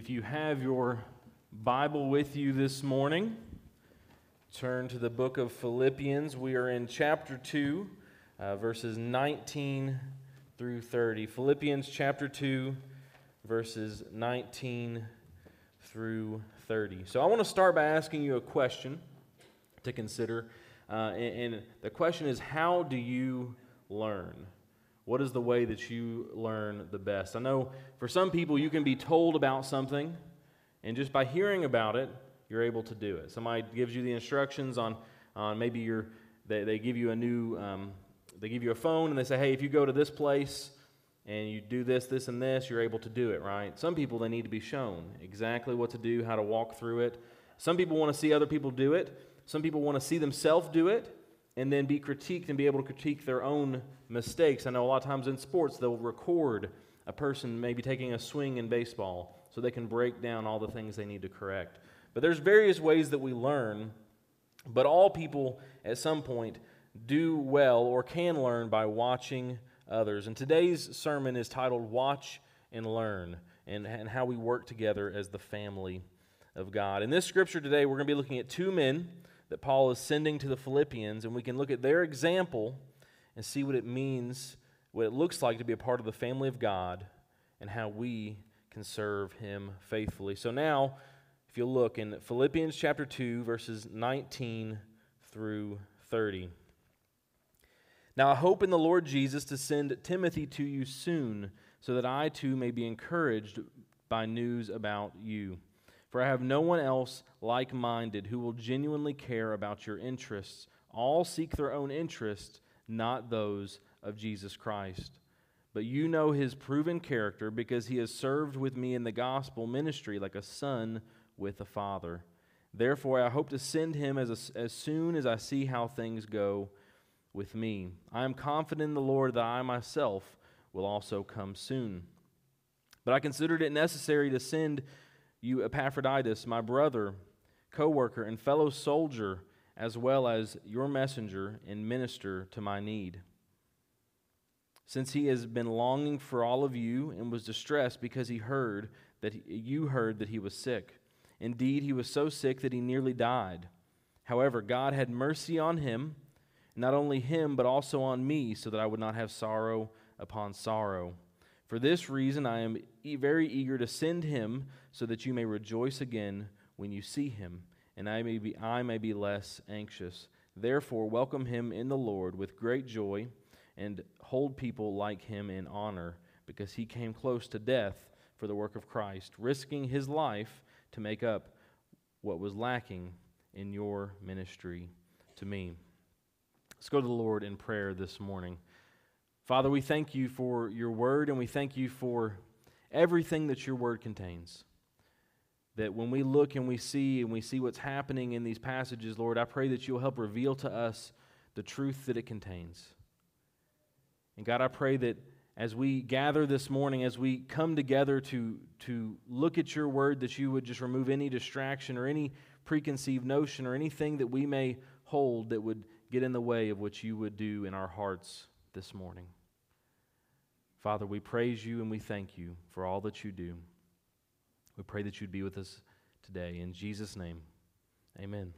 If you have your Bible with you this morning, turn to the book of Philippians. We are in chapter 2, uh, verses 19 through 30. Philippians chapter 2, verses 19 through 30. So I want to start by asking you a question to consider. Uh, and, and the question is how do you learn? What is the way that you learn the best? I know for some people you can be told about something, and just by hearing about it, you're able to do it. Somebody gives you the instructions on, on maybe you're, they, they give you a new, um, they give you a phone and they say, hey, if you go to this place and you do this, this, and this, you're able to do it, right? Some people, they need to be shown exactly what to do, how to walk through it. Some people want to see other people do it. Some people want to see themselves do it and then be critiqued and be able to critique their own mistakes. I know a lot of times in sports, they'll record a person maybe taking a swing in baseball so they can break down all the things they need to correct. But there's various ways that we learn, but all people at some point do well or can learn by watching others. And today's sermon is titled Watch and Learn and, and how we work together as the family of God. In this scripture today, we're going to be looking at two men that Paul is sending to the Philippians, and we can look at their example and see what it means, what it looks like to be a part of the family of God, and how we can serve Him faithfully. So now, if you look in Philippians chapter 2, verses 19 through 30. Now I hope in the Lord Jesus to send Timothy to you soon, so that I too may be encouraged by news about you. For I have no one else like minded who will genuinely care about your interests. All seek their own interests, not those of Jesus Christ. But you know his proven character because he has served with me in the gospel ministry like a son with a father. Therefore, I hope to send him as, a, as soon as I see how things go with me. I am confident in the Lord that I myself will also come soon. But I considered it necessary to send you Epaphroditus, my brother, co worker, and fellow soldier, as well as your messenger and minister to my need. Since he has been longing for all of you and was distressed because he heard that he, you heard that he was sick. Indeed, he was so sick that he nearly died. However, God had mercy on him, not only him, but also on me, so that I would not have sorrow upon sorrow. For this reason, I am very eager to send him so that you may rejoice again when you see him, and I may be, I may be less anxious. Therefore, welcome him in the Lord with great joy and hold people like him in honor, because he came close to death for the work of Christ, risking his life to make up what was lacking in your ministry to me. Let's go to the Lord in prayer this morning. Father, we thank you for your word and we thank you for everything that your word contains. That when we look and we see and we see what's happening in these passages, Lord, I pray that you'll help reveal to us the truth that it contains. And God, I pray that as we gather this morning, as we come together to, to look at your word, that you would just remove any distraction or any preconceived notion or anything that we may hold that would get in the way of what you would do in our hearts this morning. Father, we praise you and we thank you for all that you do. We pray that you'd be with us today. In Jesus' name, amen.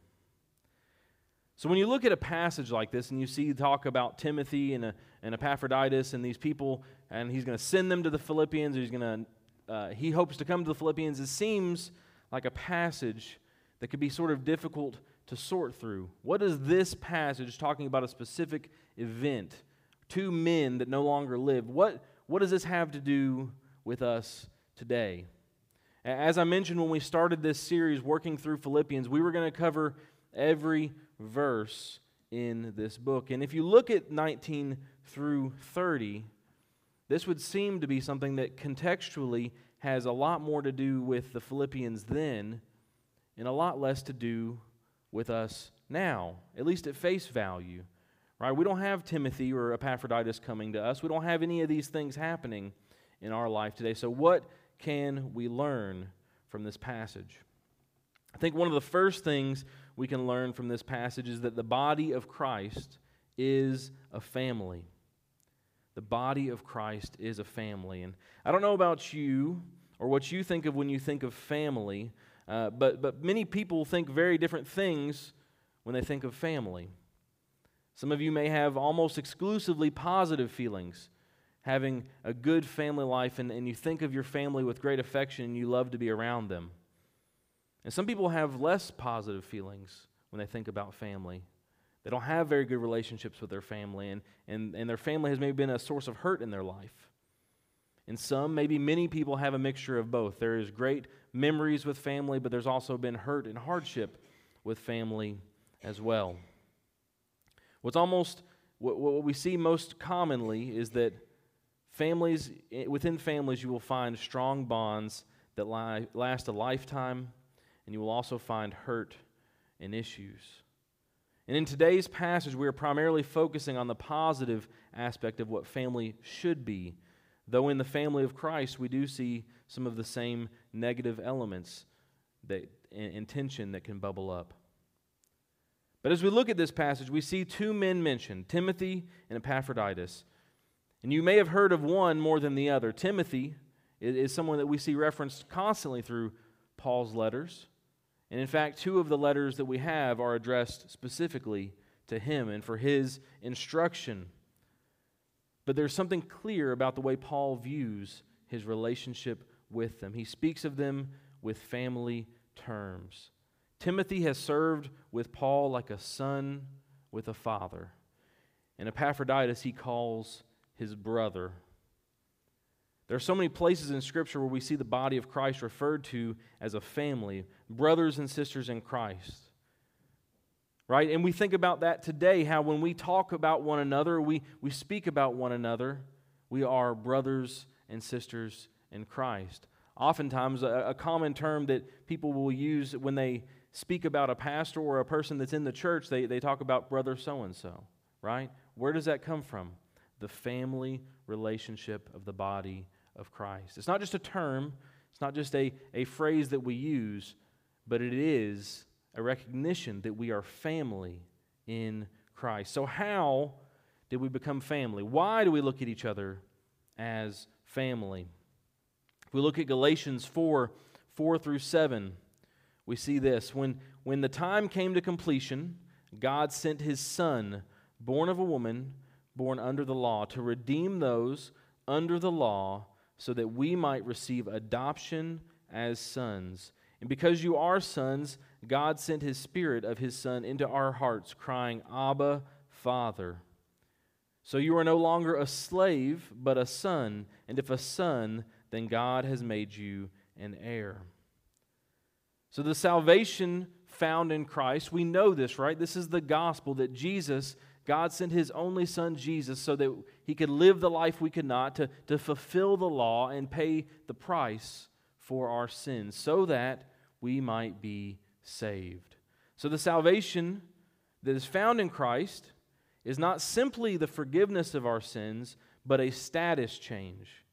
So, when you look at a passage like this and you see talk about Timothy and, and Epaphroditus and these people, and he's going to send them to the Philippians, he's going to, uh, he hopes to come to the Philippians, it seems like a passage that could be sort of difficult to sort through. What is this passage talking about a specific event? Two men that no longer live. What, what does this have to do with us today? As I mentioned when we started this series working through Philippians, we were going to cover every verse in this book. And if you look at 19 through 30, this would seem to be something that contextually has a lot more to do with the Philippians then and a lot less to do with us now, at least at face value. Right? We don't have Timothy or Epaphroditus coming to us. We don't have any of these things happening in our life today. So, what can we learn from this passage? I think one of the first things we can learn from this passage is that the body of Christ is a family. The body of Christ is a family. And I don't know about you or what you think of when you think of family, uh, but, but many people think very different things when they think of family. Some of you may have almost exclusively positive feelings, having a good family life, and, and you think of your family with great affection and you love to be around them. And some people have less positive feelings when they think about family. They don't have very good relationships with their family, and, and, and their family has maybe been a source of hurt in their life. And some, maybe many people, have a mixture of both. There is great memories with family, but there's also been hurt and hardship with family as well. What's almost, what, what we see most commonly is that families, within families, you will find strong bonds that last a lifetime, and you will also find hurt and issues. And in today's passage, we are primarily focusing on the positive aspect of what family should be Though in the family of Christ, we do see some of the same negative elements that, and tension that can bubble up. But as we look at this passage, we see two men mentioned Timothy and Epaphroditus. And you may have heard of one more than the other. Timothy is someone that we see referenced constantly through Paul's letters. And in fact, two of the letters that we have are addressed specifically to him and for his instruction. But there's something clear about the way Paul views his relationship with them. He speaks of them with family terms. Timothy has served with Paul like a son with a father. And Epaphroditus he calls his brother. There are so many places in Scripture where we see the body of Christ referred to as a family, brothers and sisters in Christ right? And we think about that today how when we talk about one another, we, we speak about one another, we are brothers and sisters in Christ. Oftentimes, a, a common term that people will use when they speak about a pastor or a person that's in the church, they, they talk about brother so and so, right? Where does that come from? The family relationship of the body of Christ. It's not just a term, it's not just a, a phrase that we use, but it is a recognition that we are family in Christ. So, how did we become family? Why do we look at each other as family? If we look at Galatians 4 4 through 7, we see this. When, when the time came to completion, God sent his Son, born of a woman, born under the law, to redeem those under the law so that we might receive adoption as sons. And because you are sons, God sent his Spirit of his Son into our hearts, crying, Abba, Father. So you are no longer a slave, but a son. And if a son, then God has made you an heir. So the salvation found in Christ, we know this, right? This is the gospel that Jesus, God sent his only son, Jesus, so that he could live the life we could not, to, to fulfill the law and pay the price for our sins, so that we might be saved. So the salvation that is found in Christ is not simply the forgiveness of our sins, but a status change.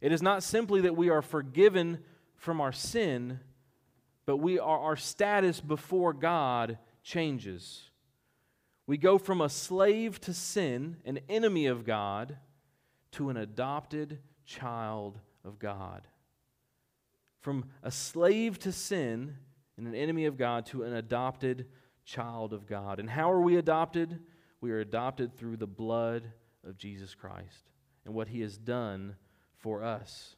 It is not simply that we are forgiven from our sin, but we are, our status before God changes. We go from a slave to sin, an enemy of God, to an adopted child of God from a slave to sin and an enemy of God to an adopted child of God. And how are we adopted? We are adopted through the blood of Jesus Christ and what he has done for us.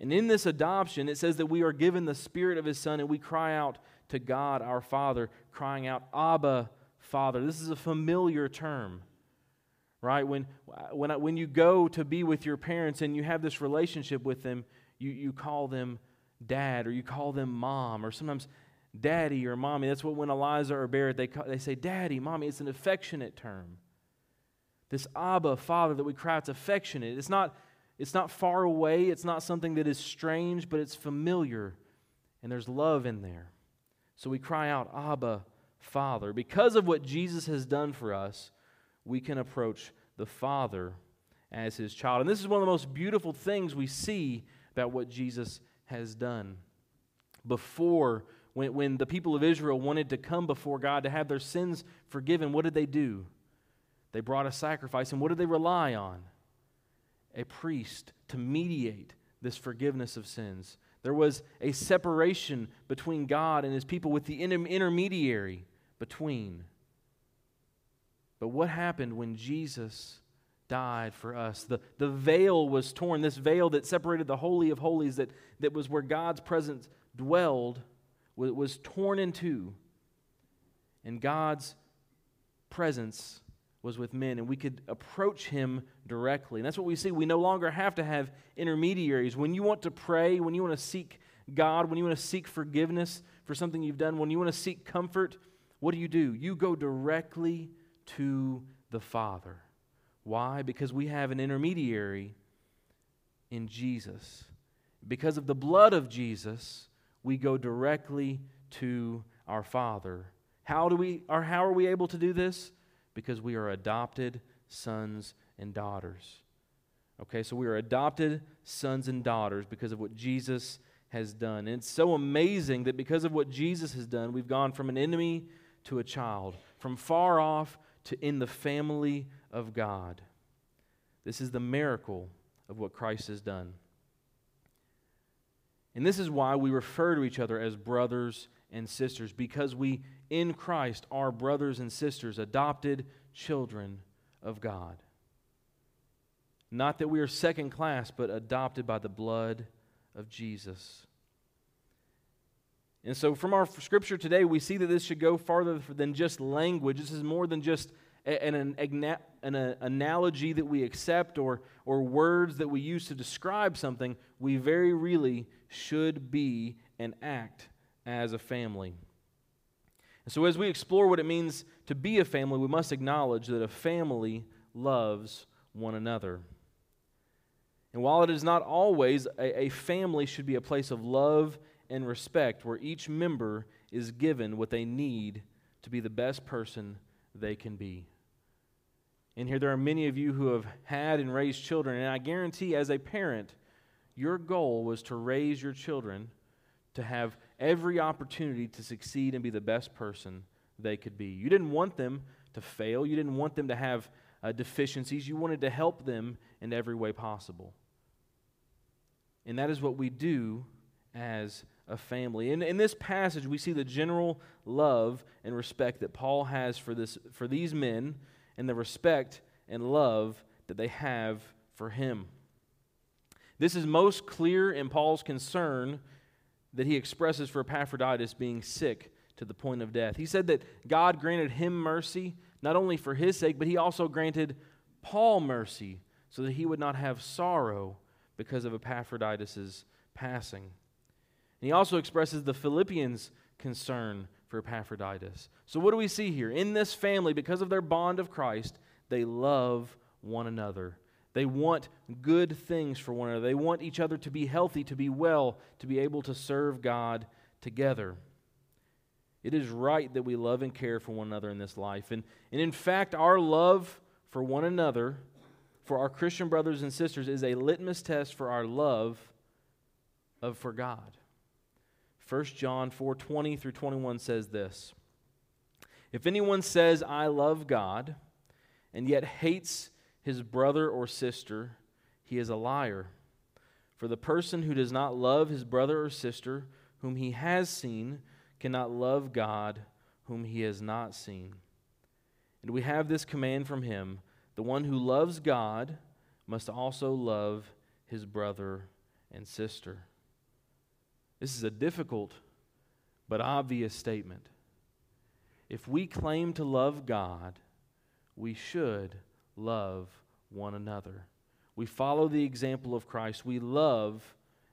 And in this adoption, it says that we are given the Spirit of His Son and we cry out to God our Father, crying out, Abba, Father. This is a familiar term, right? When, when, when you go to be with your parents and you have this relationship with them, you, you call them dad or you call them mom or sometimes daddy or mommy. That's what when Eliza or Barrett, they, call, they say daddy, mommy. It's an affectionate term. This Abba, Father, that we cry, it's affectionate. It's not, it's not far away. It's not something that is strange, but it's familiar. And there's love in there. So we cry out, Abba, Father. Because of what Jesus has done for us, we can approach the Father as his child. And this is one of the most beautiful things we see about what Jesus has done. Before, when, when the people of Israel wanted to come before God to have their sins forgiven, what did they do? They brought a sacrifice, and what did they rely on? A priest to mediate this forgiveness of sins. There was a separation between God and his people with the intermediary between. But what happened when Jesus died for us? The, the veil was torn, this veil that separated the Holy of Holies, that, that was where God's presence dwelled, was, was torn in two. And God's presence was with men, and we could approach him directly. And that's what we see. We no longer have to have intermediaries. When you want to pray, when you want to seek God, when you want to seek forgiveness for something you've done, when you want to seek comfort, what do you do? You go directly to the Father. Why? Because we have an intermediary in Jesus. Because of the blood of Jesus, we go directly to our Father. How do we or how are we able to do this? Because we are adopted sons and daughters. Okay, so we are adopted sons and daughters because of what Jesus has done. And it's so amazing that because of what Jesus has done, we've gone from an enemy to a child, from far off to in the family of God. This is the miracle of what Christ has done. And this is why we refer to each other as brothers and sisters, because we in Christ are brothers and sisters, adopted children of God. Not that we are second class, but adopted by the blood of Jesus. And so, from our scripture today, we see that this should go farther than just language. This is more than just an, an, an, analogy that we accept or, or words that we use to describe something. We very really should be and act as a family. And so, as we explore what it means to be a family, we must acknowledge that a family loves one another. And while it is not always, a, a, family should be a place of love and respect where each member is given what they need to be the best person they can be. And here, there are many of you who have had and raised children, and I guarantee, as a parent, your goal was to raise your children to have every opportunity to succeed and be the best person they could be. You didn't want them to fail, you didn't want them to have uh, deficiencies. You wanted to help them in every way possible. And that is what we do as a family. In, in this passage, we see the general love and respect that Paul has for, this, for these men and the respect and love that they have for him. This is most clear in Paul's concern that he expresses for Epaphroditus being sick to the point of death. He said that God granted him mercy, not only for his sake, but he also granted Paul mercy so that he would not have sorrow because of Epaphroditus' passing. And he also expresses the Philippians' concern for Epaphroditus. So, what do we see here? In this family, because of their bond of Christ, they love one another. They want good things for one another. They want each other to be healthy, to be well, to be able to serve God together. It is right that we love and care for one another in this life. And, and in fact, our love for one another, for our Christian brothers and sisters, is a litmus test for our love of for God. 1 John 4 20 through 21 says this If anyone says, I love God, and yet hates his brother or sister, he is a liar. For the person who does not love his brother or sister whom he has seen cannot love God whom he has not seen. And we have this command from him the one who loves God must also love his brother and sister. This is a difficult but obvious statement. If we claim to love God, we should love one another. We follow the example of Christ. We love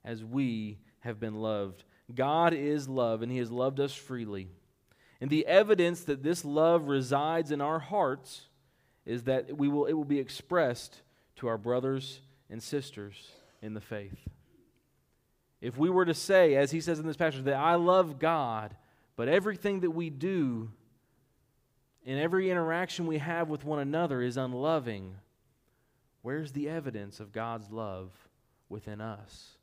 as we have been loved. God is love, and He has loved us freely. And the evidence that this love resides in our hearts is that we will, it will be expressed to our brothers and sisters in the faith. If we were to say, as he says in this passage, that I love God, but everything that we do and every interaction we have with one another is unloving, where's the evidence of God's love within us?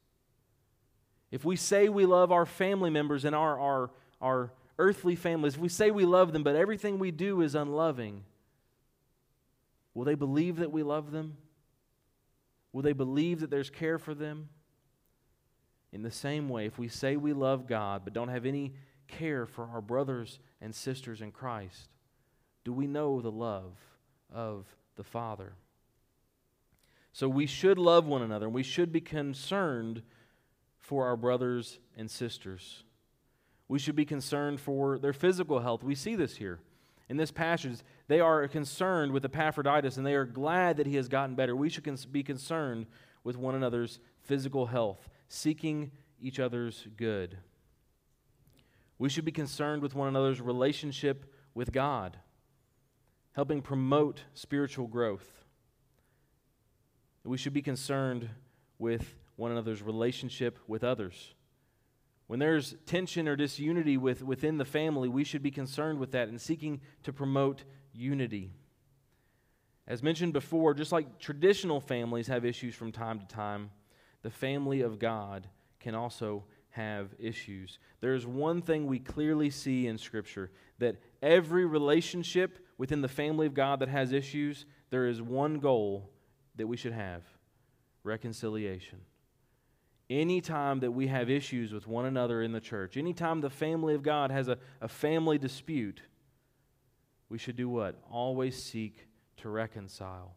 If we say we love our family members and our, our, our earthly families, if we say we love them, but everything we do is unloving, will they believe that we love them? Will they believe that there's care for them? In the same way, if we say we love God but don't have any care for our brothers and sisters in Christ, do we know the love of the Father? So we should love one another, and we should be concerned for our brothers and sisters. We should be concerned for their physical health. We see this here. In this passage, they are concerned with Epaphroditus and they are glad that he has gotten better. We should be concerned with one another's physical health, seeking each other's good. We should be concerned with one another's relationship with God, helping promote spiritual growth. We should be concerned with one another's relationship with others. When there's tension or disunity with, within the family, we should be concerned with that and seeking to promote unity. As mentioned before, just like traditional families have issues from time to time, the family of God can also have issues. There's one thing we clearly see in Scripture that every relationship within the family of God that has issues, there is one goal that we should have reconciliation. Anytime that we have issues with one another in the church, anytime the family of God has a, a family dispute, we should do what? Always seek to reconcile.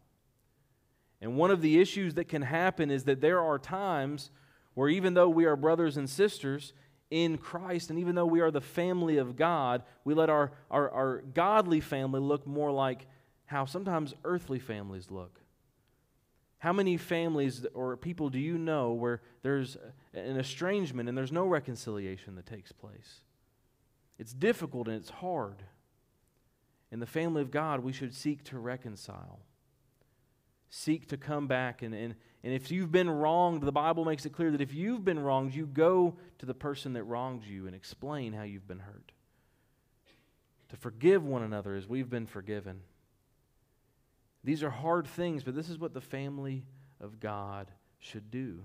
And one of the issues that can happen is that there are times where even though we are brothers and sisters in Christ, and even though we are the family of God, we let our, our, our godly family look more like how sometimes earthly families look. How many families or people do you know where there's an estrangement and there's no reconciliation that takes place? It's difficult and it's hard. In the family of God, we should seek to reconcile, seek to come back. And, and, and if you've been wronged, the Bible makes it clear that if you've been wronged, you go to the person that wronged you and explain how you've been hurt. To forgive one another as we've been forgiven. These are hard things, but this is what the family of God should do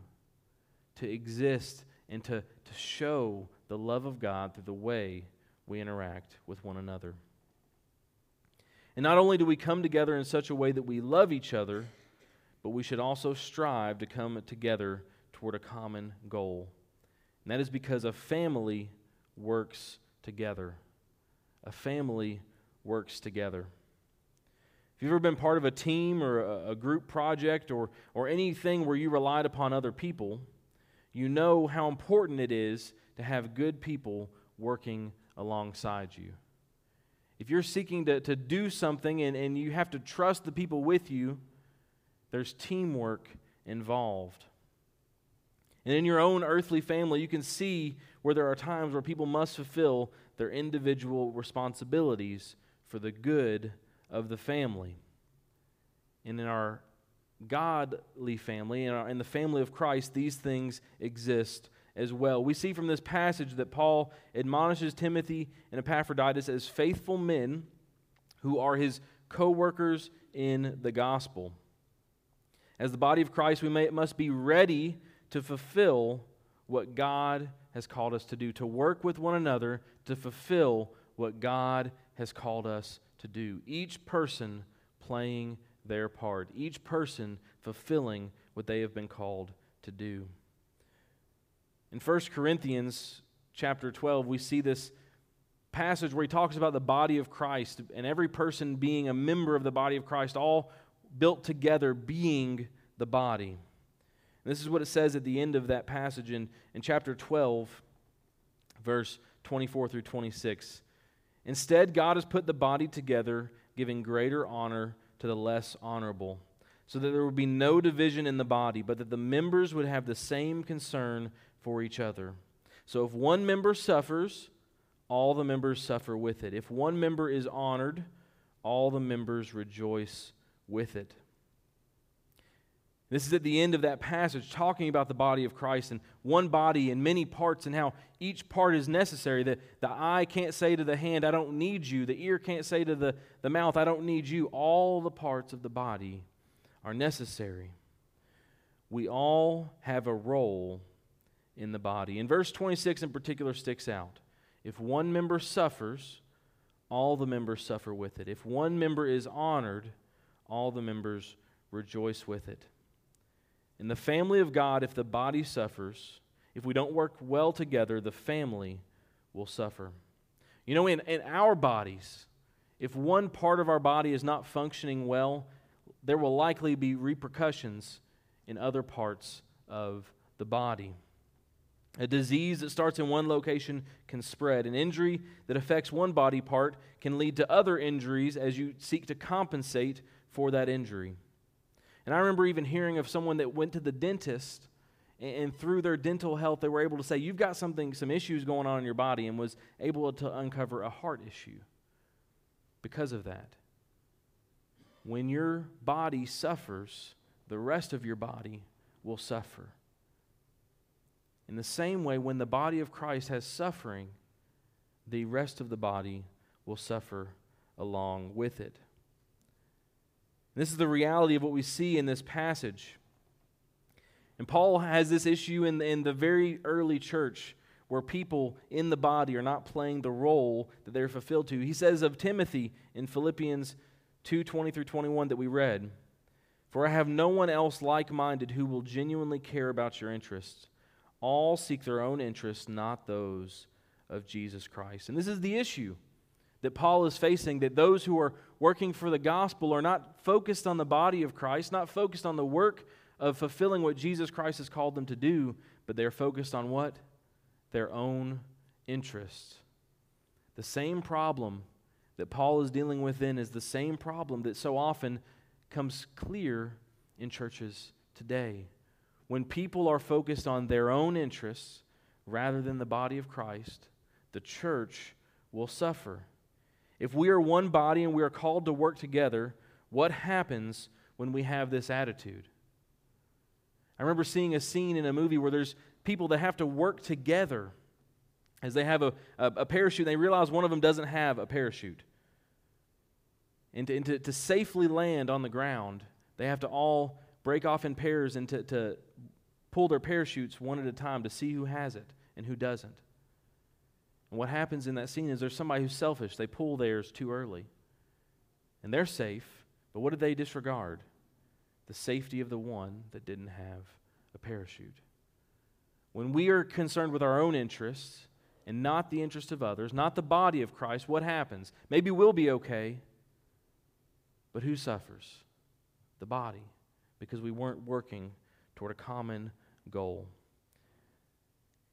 to exist and to, to show the love of God through the way we interact with one another. And not only do we come together in such a way that we love each other, but we should also strive to come together toward a common goal. And that is because a family works together. A family works together. If you've ever been part of a team or a, a group project or, or anything where you relied upon other people, you know how important it is to have good people working alongside you. If you're seeking to, to do something and, and you have to trust the people with you, there's teamwork involved. And in your own earthly family, you can see where there are times where people must fulfill their individual responsibilities for the good of the family. And in our godly family, in, our, in the family of Christ, these things exist as well. We see from this passage that Paul admonishes Timothy and Epaphroditus as faithful men who are his co workers in the gospel. As the body of Christ, we may, must be ready to fulfill what God has called us to do, to work with one another to fulfill what God has called us to do. Each person playing their part, each person fulfilling what they have been called to do. In 1 Corinthians chapter 12, we see this passage where he talks about the body of Christ and every person being a member of the body of Christ, all built together being the body. And this is what it says at the end of that passage in, in chapter 12, verse 24 through 26. Instead, God has put the body together, giving greater honor to the less honorable, so that there would be no division in the body, but that the members would have the same concern for each other. So if one member suffers, all the members suffer with it. If one member is honored, all the members rejoice with it. This is at the end of that passage talking about the body of Christ and one body in many parts and how each part is necessary. The, the eye can't say to the hand, I don't need you. The ear can't say to the, the mouth, I don't need you. All the parts of the body are necessary. We all have a role in the body. And verse 26 in particular sticks out. If one member suffers, all the members suffer with it. If one member is honored, all the members rejoice with it. In the family of God, if the body suffers, if we don't work well together, the family will suffer. You know, in, in our bodies, if one part of our body is not functioning well, there will likely be repercussions in other parts of the body. A disease that starts in one location can spread. An injury that affects one body part can lead to other injuries as you seek to compensate for that injury. And I remember even hearing of someone that went to the dentist and through their dental health they were able to say you've got something some issues going on in your body and was able to uncover a heart issue because of that. When your body suffers, the rest of your body will suffer. In the same way, when the body of Christ has suffering, the rest of the body will suffer along with it. This is the reality of what we see in this passage. And Paul has this issue in the, in the very early church where people in the body are not playing the role that they're fulfilled to. He says of Timothy in Philippians 2 20 through 21 that we read, For I have no one else like minded who will genuinely care about your interests. All seek their own interests, not those of Jesus Christ. And this is the issue that Paul is facing that those who are working for the gospel are not focused on the body of Christ, not focused on the work of fulfilling what Jesus Christ has called them to do, but they're focused on what? Their own interests. The same problem that Paul is dealing with then is the same problem that so often comes clear in churches today. When people are focused on their own interests rather than the body of Christ, the church will suffer. If we are one body and we are called to work together, what happens when we have this attitude? I remember seeing a scene in a movie where there's people that have to work together as they have a, a, a parachute and they realize one of them doesn't have a parachute. And, to, and to, to, safely land on the ground, they have to all break off in pairs and to, to pull their parachutes one at a time to see who has it and who doesn't. And what happens in that scene is there's somebody who's selfish. They pull theirs too early. And they're safe, but what did they disregard? The safety of the one that didn't have a parachute. When we are concerned with our own interests and not the interest of others, not the body of Christ, what happens? Maybe we'll be okay, but who suffers? The body, because we weren't working toward a common goal.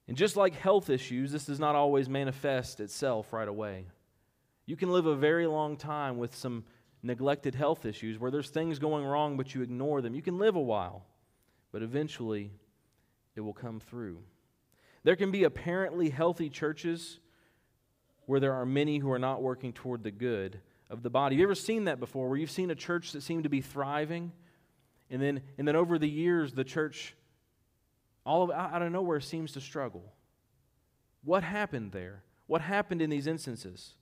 And just like health issues, this does not always manifest itself right away. You can live a very long time with some neglected health issues where there's things going wrong, but you ignore them. You can live a while, but eventually it will come through. There can be apparently healthy churches where there are many who are not working toward the good of the body. Have you ever seen that before, where you've seen a church that seemed to be thriving, and then, and then over the years, the church, all of out of nowhere, seems to struggle? What happened there? What happened in these instances?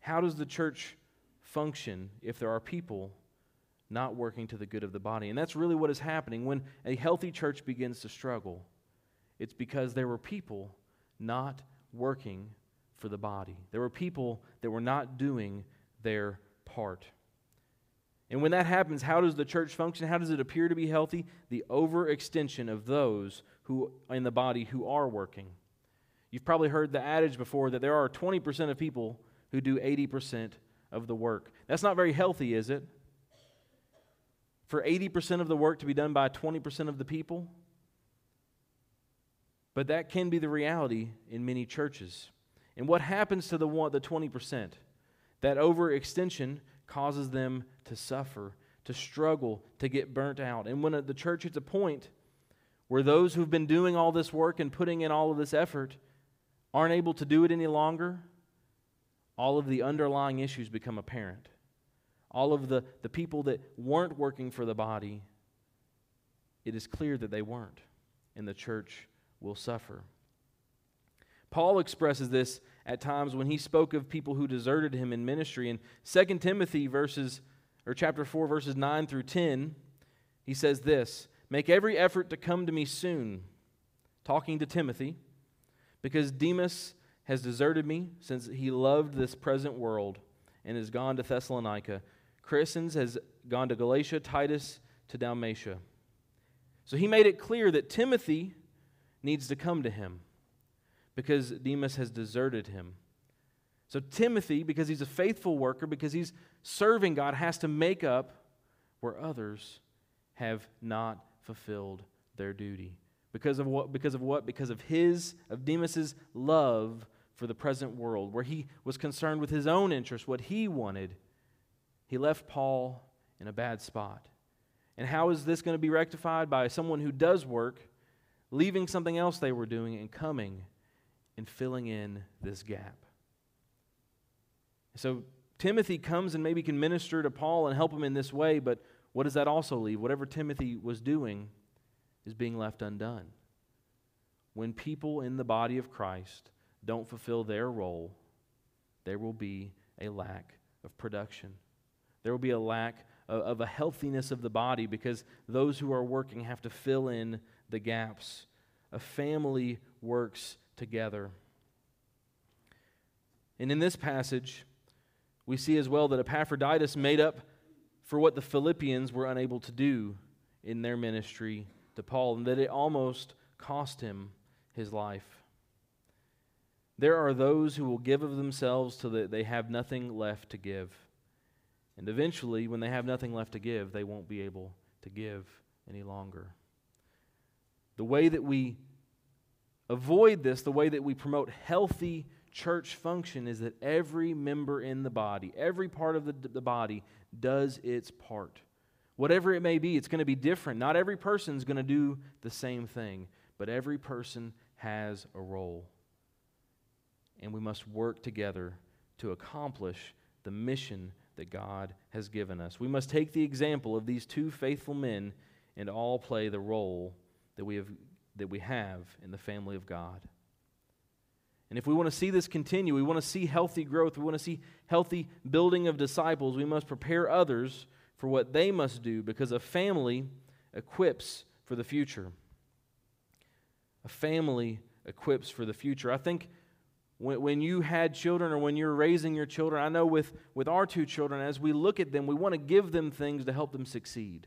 How does the church function if there are people not working to the good of the body? And that's really what is happening when a healthy church begins to struggle. It's because there were people not working for the body. There were people that were not doing their part. And when that happens, how does the church function? How does it appear to be healthy? The overextension of those who in the body who are working. You've probably heard the adage before that there are 20% of people who do 80% of the work. That's not very healthy, is it? For 80% of the work to be done by 20% of the people? But that can be the reality in many churches. And what happens to the, one, the 20%? That overextension causes them to suffer, to struggle, to get burnt out. And when the church hits a point where those who've been doing all this work and putting in all of this effort aren't able to do it any longer, all of the underlying issues become apparent. All of the, the people that weren't working for the body, it is clear that they weren't, and the church will suffer. Paul expresses this at times when he spoke of people who deserted him in ministry. In 2 Timothy verses or chapter 4 verses 9 through 10, he says this, "Make every effort to come to me soon." Talking to Timothy, because Demas has deserted me since he loved this present world and has gone to Thessalonica. Crescens has gone to Galatia, Titus to Dalmatia. So he made it clear that Timothy needs to come to him because Demas has deserted him. So, Timothy, because he's a faithful worker, because he's serving God, has to make up where others have not fulfilled their duty. Because of what? Because of what? Because of his, of Demas's love for the present world, where he was concerned with his own interests, what he wanted. He left Paul in a bad spot. And how is this going to be rectified? By someone who does work, leaving something else they were doing and coming and filling in this gap. So Timothy comes and maybe can minister to Paul and help him in this way, but what does that also leave? Whatever Timothy was doing is being left undone. When people in the body of Christ don't fulfill their role, there will be a lack of production. There will be a lack of, of a healthiness of the body because those who are working have to fill in the gaps. A family works together. And in this passage, we see as well that Epaphroditus made up for what the Philippians were unable to do in their ministry to Paul, and that it almost cost him his life. There are those who will give of themselves till they have nothing left to give. And eventually, when they have nothing left to give, they won't be able to give any longer. The way that we avoid this, the way that we promote healthy church function, is that every member in the body, every part of the, the body, does its part. Whatever it may be, it's going to be different. Not every person is going to do the same thing, but every person has a role. And we must work together to accomplish the mission that God has given us. We must take the example of these two faithful men and all play the role that we have, that we have in the family of God. And if we want to see this continue, we want to see healthy growth, we want to see healthy building of disciples, we must prepare others for what they must do because a family equips for the future. A family equips for the future. I think when, when you had children or when you're raising your children, I know with, with our two children, as we look at them, we want to give them things to help them succeed.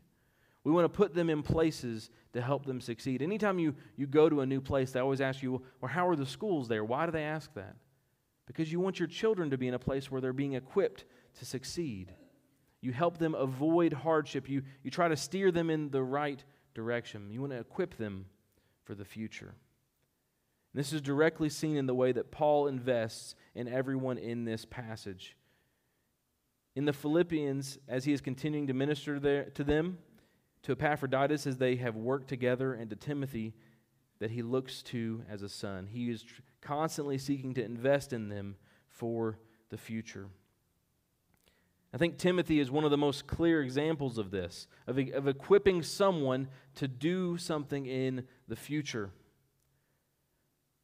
We want to put them in places to help them succeed. Anytime you, you go to a new place, they always ask you, well, how are the schools there? Why do they ask that? Because you want your children to be in a place where they're being equipped to succeed. You help them avoid hardship. You, you try to steer them in the right direction. You want to equip them for the future. This is directly seen in the way that Paul invests in everyone in this passage. In the Philippians, as he is continuing to minister there, to them, to Epaphroditus as they have worked together, and to Timothy that he looks to as a son. He is constantly seeking to invest in them for the future. I think Timothy is one of the most clear examples of this, of, of equipping someone to do something in the future.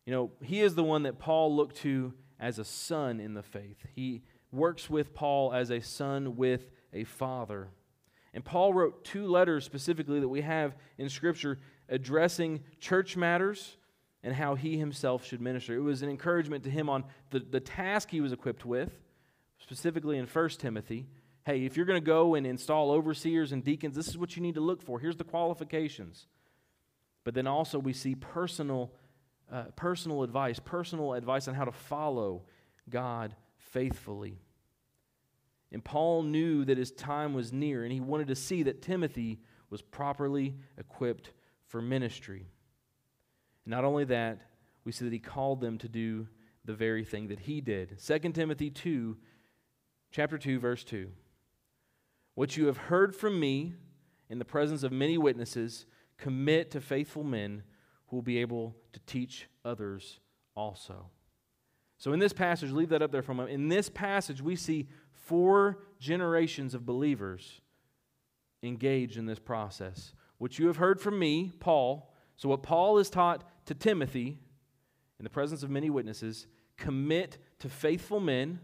You know, he is the one that Paul looked to as a son in the faith. He works with Paul as a son with a father. And Paul wrote two letters specifically that we have in Scripture addressing church matters and how he himself should minister. It was an encouragement to him on the, the task he was equipped with, specifically in 1 Timothy. Hey, if you're going to go and install overseers and deacons, this is what you need to look for. Here's the qualifications. But then also, we see personal uh, personal advice, personal advice on how to follow God faithfully. And Paul knew that his time was near, and he wanted to see that Timothy was properly equipped for ministry. Not only that, we see that he called them to do the very thing that he did. 2 Timothy 2, chapter 2, verse 2. What you have heard from me in the presence of many witnesses, commit to faithful men who will be able to teach others also. So, in this passage, leave that up there for a moment. In this passage, we see four generations of believers engaged in this process. What you have heard from me, Paul, so what Paul is taught to Timothy in the presence of many witnesses, commit to faithful men.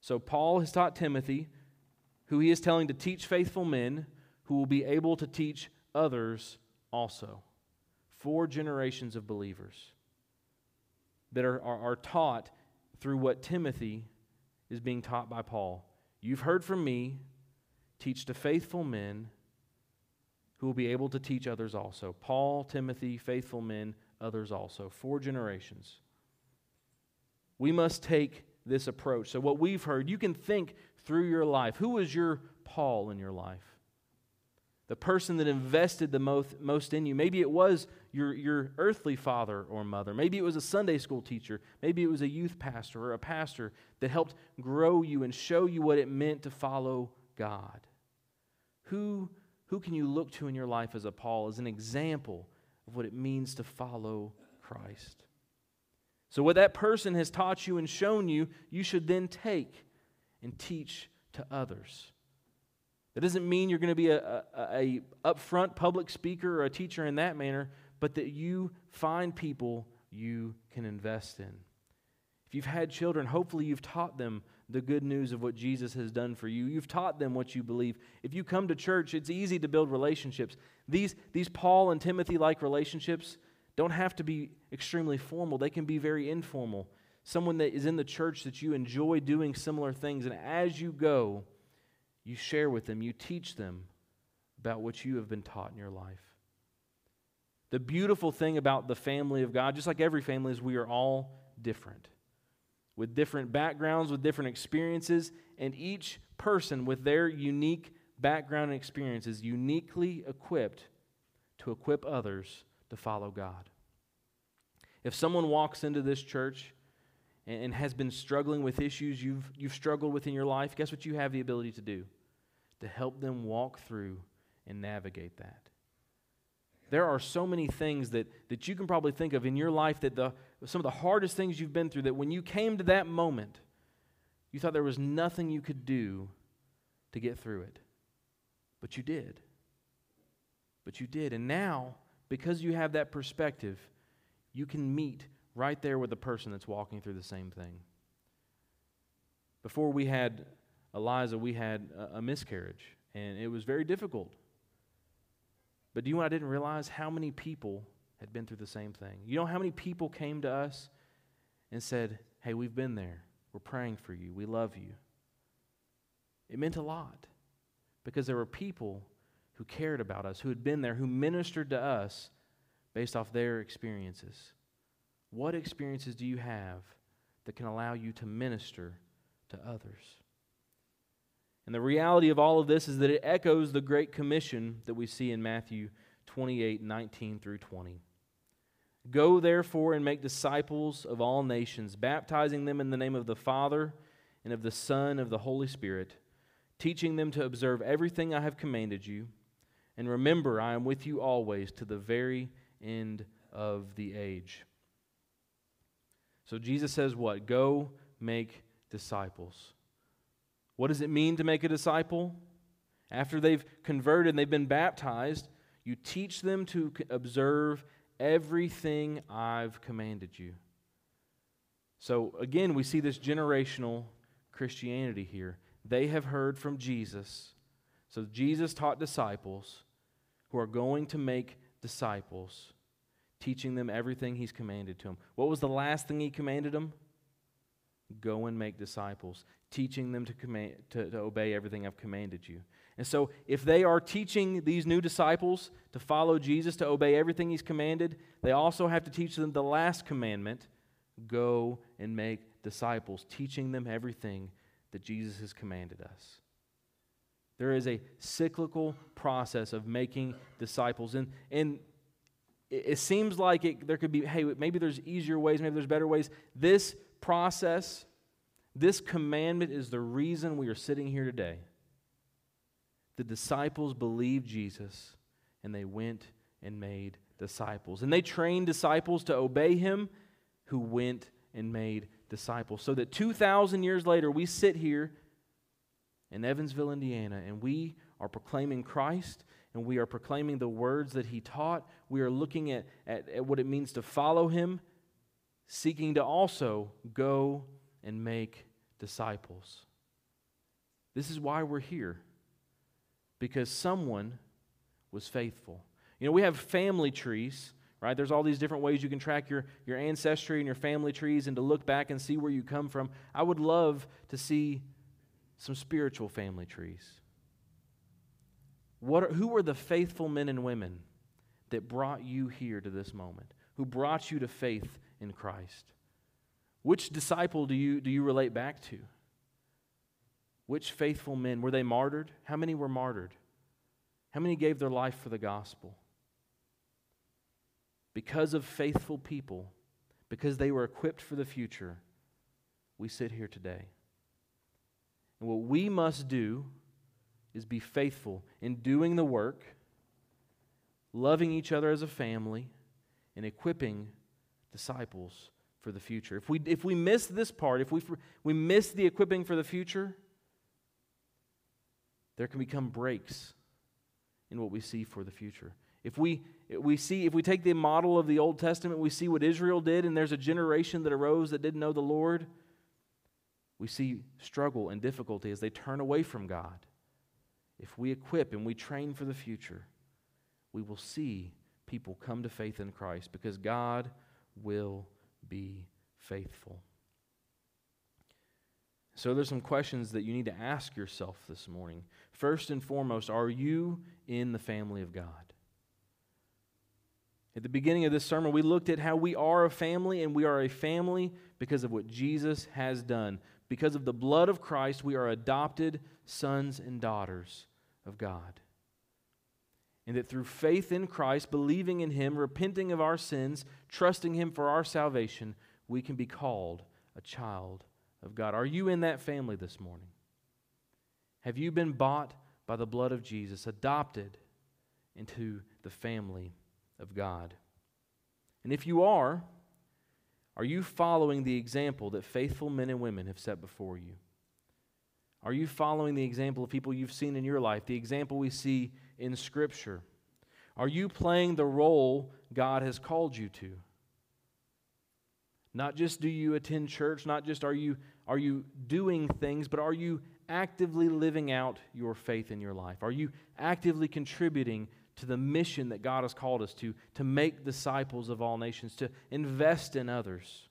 So, Paul has taught Timothy, who he is telling to teach faithful men who will be able to teach others also four generations of believers that are, are, are, taught through what Timothy is being taught by Paul. You've heard from me, teach to faithful men who will be able to teach others also. Paul, Timothy, faithful men, others also. Four generations. We must take this approach. So, what we've heard, you can think through your life. Who was your Paul in your life? The person that invested the most, most in you. Maybe it was your, your earthly father or mother. Maybe it was a Sunday school teacher. Maybe it was a youth pastor or a pastor that helped grow you and show you what it meant to follow God. Who, who can you look to in your life as a Paul, as an example of what it means to follow Christ? So, what that person has taught you and shown you, you should then take and teach to others. That doesn't mean you're going to be a, a, a upfront public speaker or a teacher in that manner, but that you find people you can invest in. If you've had children, hopefully you've taught them the good news of what Jesus has done for you. You've taught them what you believe. If you come to church, it's easy to build relationships. These, these Paul and Timothy like relationships don't have to be extremely formal, they can be very informal. Someone that is in the church that you enjoy doing similar things, and as you go, you share with them, you teach them about what you have been taught in your life. The beautiful thing about the family of God, just like every family, is we are all different. With different backgrounds, with different experiences, and each person with their unique background and experiences uniquely equipped to equip others to follow God. If someone walks into this church and has been struggling with issues you've, you've struggled with in your life, guess what you have the ability to do? To help them walk through and navigate that. There are so many things that, that you can probably think of in your life that the, some of the hardest things you've been through, that when you came to that moment, you thought there was nothing you could do to get through it. But you did. But you did. And now, because you have that perspective, you can meet right there with the person that's walking through the same thing. Before we had Eliza, we had a, a miscarriage, and it was very difficult. But do you know I didn't realize? How many people had been through the same thing. You know how many people came to us and said, Hey, we've been there. We're praying for you. We love you. It meant a lot because there were people who cared about us, who had been there, who ministered to us based off their experiences. What experiences do you have that can allow you to minister to others? And the reality of all of this is that it echoes the Great Commission that we see in Matthew 28 19 through 20. Go therefore and make disciples of all nations, baptizing them in the name of the Father and of the Son and of the Holy Spirit, teaching them to observe everything I have commanded you. And remember, I am with you always to the very end of the age. So Jesus says, What? Go make disciples. What does it mean to make a disciple? After they've converted and they've been baptized, you teach them to observe everything I've commanded you. So again, we see this generational Christianity here. They have heard from Jesus. So Jesus taught disciples who are going to make disciples, teaching them everything he's commanded to them. What was the last thing he commanded them? Go and make disciples, teaching them to, command, to, to obey everything I've commanded you. And so, if they are teaching these new disciples to follow Jesus, to obey everything he's commanded, they also have to teach them the last commandment go and make disciples, teaching them everything that Jesus has commanded us. There is a cyclical process of making disciples. And, and it, seems like it, there could be, hey, maybe there's easier ways, maybe there's better ways. This process, this commandment is the reason we are sitting here today. The disciples believed Jesus and they went and made disciples. And they trained disciples to obey him who went and made disciples. So that 2,000 years later, we sit here in Evansville, Indiana, and we are proclaiming Christ and we are proclaiming the words that he taught. We are looking at, at, at, what it means to follow him, seeking to also go and make disciples. This is why we're here, because someone was faithful. You know, we have family trees, right? There's all these different ways you can track your, your ancestry and your family trees and to look back and see where you come from. I would love to see some spiritual family trees. What are, who were the faithful men and women that brought you here to this moment? who brought you to faith in Christ? Which disciple do you, do you relate back to? Which faithful men? Were they martyred? How many were martyred? How many gave their life for the gospel? Because of faithful people, because they were equipped for the future, we sit here today. And what we must do is be faithful in doing the work, loving each other as a family, and equipping disciples for the future. If we, if we miss this part, if we, we miss the equipping for the future, there can become breaks in what we see for the future. If we, we see, if we take the model of the Old Testament, we see what Israel did, and there's a generation that arose that didn't know the Lord. We see struggle and difficulty as they turn away from God. If we equip and we train for the future, we will see people come to faith in Christ because God will be faithful. So there's some questions that you need to ask yourself this morning. First and foremost, are you in the family of God? At the beginning of this sermon, we looked at how we are a family, and we are a family because of what Jesus has done. Because of the blood of Christ, we are adopted sons and daughters of God. And that through faith in Christ, believing in Him, repenting of our sins, trusting Him for our salvation, we can be called a child of God. Are you in that family this morning? Have you been bought by the blood of Jesus, adopted into the family of God? And if you are, are you following the example that faithful men and women have set before you? Are you following the example of people you've seen in your life, the example we see in Scripture? Are you playing the role God has called you to? Not just do you attend church, not just are you, are you doing things, but are you actively living out your faith in your life? Are you actively contributing to the mission that God has called us to, to make disciples of all nations, to invest in others?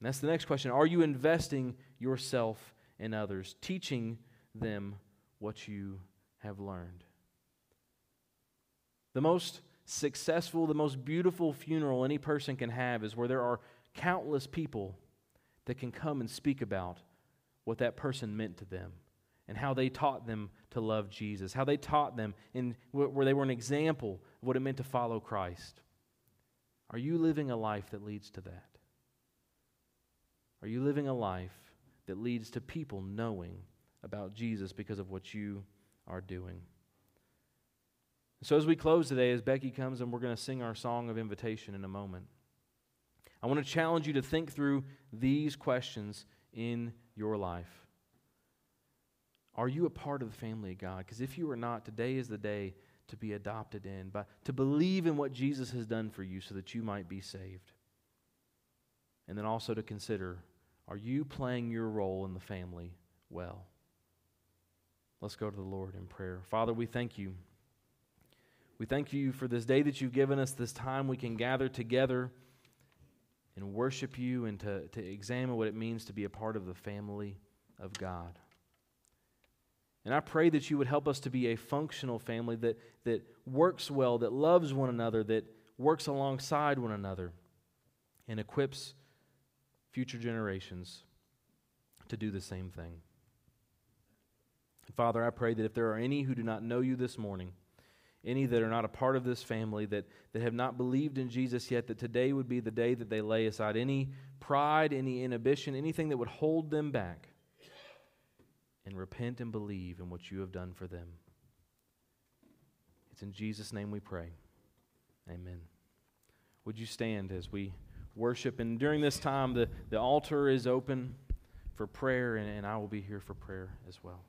And that's the next question. Are you investing yourself in others, teaching them what you have learned? The most successful, the most beautiful funeral any person can have is where there are countless people that can come and speak about what that person meant to them and how they taught them to love Jesus, how they taught them in where they were an example of what it meant to follow Christ. Are you living a life that leads to that? Are you living a life that leads to people knowing about Jesus because of what you are doing? So, as we close today, as Becky comes and we're going to sing our song of invitation in a moment, I want to challenge you to think through these questions in your life. Are you a part of the family of God? Because if you are not, today is the day to be adopted in, but to believe in what Jesus has done for you so that you might be saved. And then also to consider are you playing your role in the family well? Let's go to the Lord in prayer. Father, we thank you. We thank you for this day that you've given us, this time we can gather together and worship you and to, to examine what it means to be a part of the family of God. And I pray that you would help us to be a functional family that, that works well, that loves one another, that works alongside one another, and equips future generations to do the same thing. Father, I pray that if there are any who do not know you this morning, any that are not a part of this family, that, that have not believed in Jesus yet, that today would be the day that they lay aside any pride, any inhibition, anything that would hold them back, and repent and believe in what you have done for them. It's in Jesus' name we pray. Amen. Would you stand as we worship? And during this time, the, the altar is open for prayer, and, and I will be here for prayer as well.